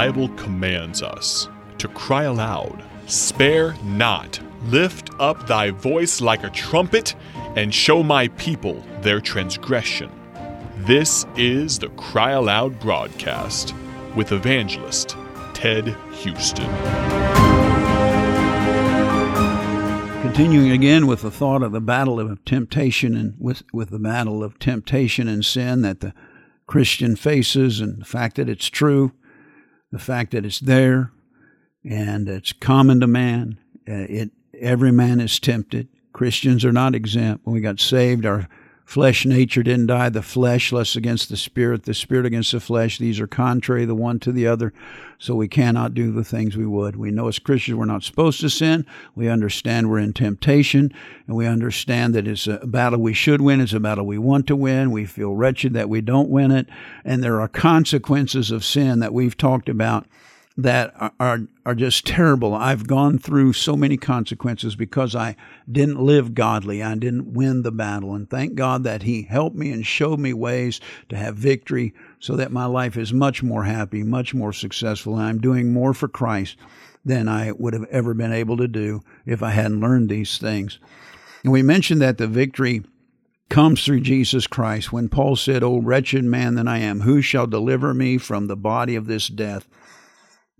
Bible commands us to cry aloud, Spare not, lift up thy voice like a trumpet, and show my people their transgression. This is the Cry Aloud broadcast with evangelist Ted Houston. Continuing again with the thought of the battle of temptation and with, with the battle of temptation and sin that the Christian faces, and the fact that it's true, the fact that it's there, and it's common to man. Uh, it every man is tempted. Christians are not exempt. When we got saved, our flesh nature didn't die. The flesh lusts against the spirit, the spirit against the flesh. These are contrary the one to the other. So we cannot do the things we would. We know as Christians we're not supposed to sin. We understand we're in temptation, and we understand that it's a battle we should win. It's a battle we want to win. We feel wretched that we don't win it. And there are consequences of sin that we've talked about that are, are just terrible. I've gone through so many consequences because I didn't live godly. I didn't win the battle. And thank God that He helped me and showed me ways to have victory so that my life is much more happy, much more successful. And I'm doing more for Christ than I would have ever been able to do if I hadn't learned these things. And we mentioned that the victory comes through Jesus Christ. When Paul said, O wretched man that I am, who shall deliver me from the body of this death?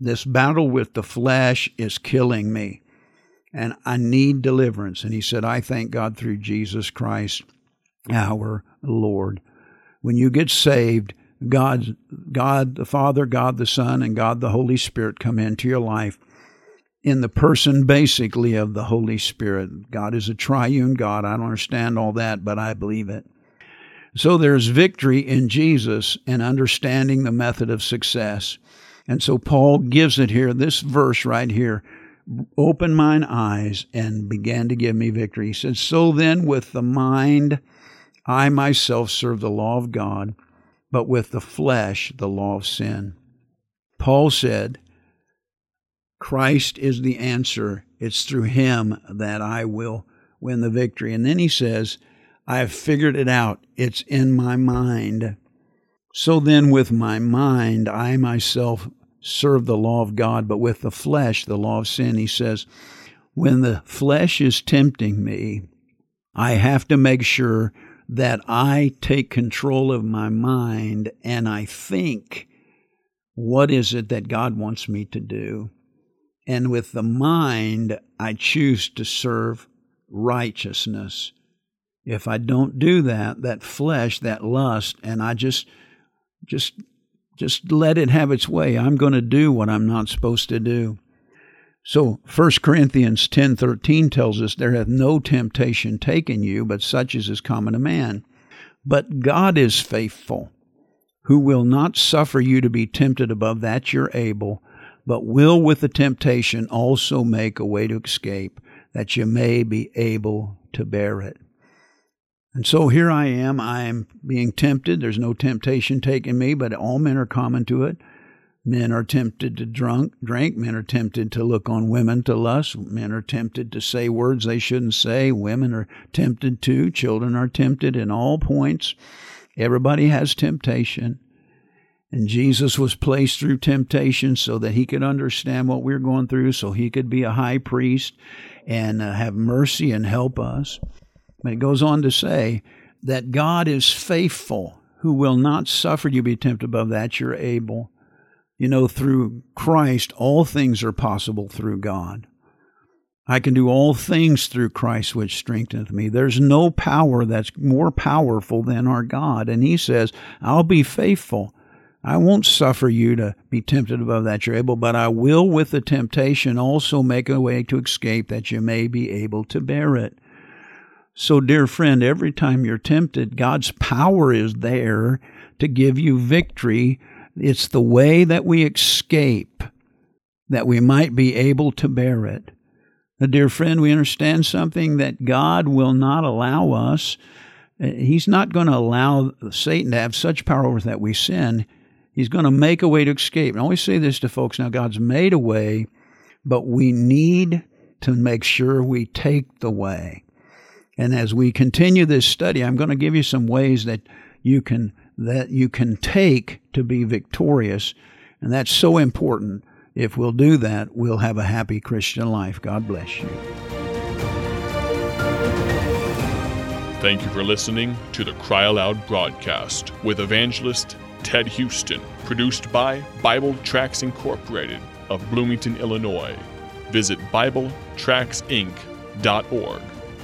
This battle with the flesh is killing me, and I need deliverance. And he said, I thank God through Jesus Christ, our Lord. When you get saved, God, God the Father, God the Son, and God the Holy Spirit come into your life in the person basically of the Holy Spirit. God is a triune God. I don't understand all that, but I believe it. So there's victory in Jesus and understanding the method of success. And so Paul gives it here, this verse right here opened mine eyes and began to give me victory. He says, So then, with the mind, I myself serve the law of God, but with the flesh, the law of sin. Paul said, Christ is the answer. It's through him that I will win the victory. And then he says, I have figured it out. It's in my mind. So then, with my mind, I myself serve the law of God, but with the flesh, the law of sin. He says, when the flesh is tempting me, I have to make sure that I take control of my mind and I think, what is it that God wants me to do? And with the mind, I choose to serve righteousness. If I don't do that, that flesh, that lust, and I just just just let it have its way. I'm going to do what I'm not supposed to do. So 1 Corinthians 10:13 tells us there hath no temptation taken you but such as is common to man. But God is faithful, who will not suffer you to be tempted above that you're able, but will with the temptation also make a way to escape, that you may be able to bear it. And so here I am. I am being tempted. There's no temptation taking me, but all men are common to it. Men are tempted to drunk, drink. Men are tempted to look on women to lust. Men are tempted to say words they shouldn't say. Women are tempted to. Children are tempted in all points. Everybody has temptation. And Jesus was placed through temptation so that he could understand what we're going through, so he could be a high priest and uh, have mercy and help us. But it goes on to say that God is faithful, who will not suffer you to be tempted above that you're able. You know, through Christ, all things are possible through God. I can do all things through Christ which strengtheneth me. There's no power that's more powerful than our God. And He says, I'll be faithful. I won't suffer you to be tempted above that you're able, but I will with the temptation also make a way to escape that you may be able to bear it. So, dear friend, every time you're tempted, God's power is there to give you victory. It's the way that we escape that we might be able to bear it. Now, dear friend, we understand something that God will not allow us. He's not going to allow Satan to have such power over that we sin. He's going to make a way to escape. And I always say this to folks now God's made a way, but we need to make sure we take the way. And as we continue this study, I'm going to give you some ways that you can that you can take to be victorious. And that's so important. If we'll do that, we'll have a happy Christian life. God bless you. Thank you for listening to the Cry Aloud broadcast with evangelist Ted Houston, produced by Bible Tracts Incorporated of Bloomington, Illinois. Visit BibleTractsinc.org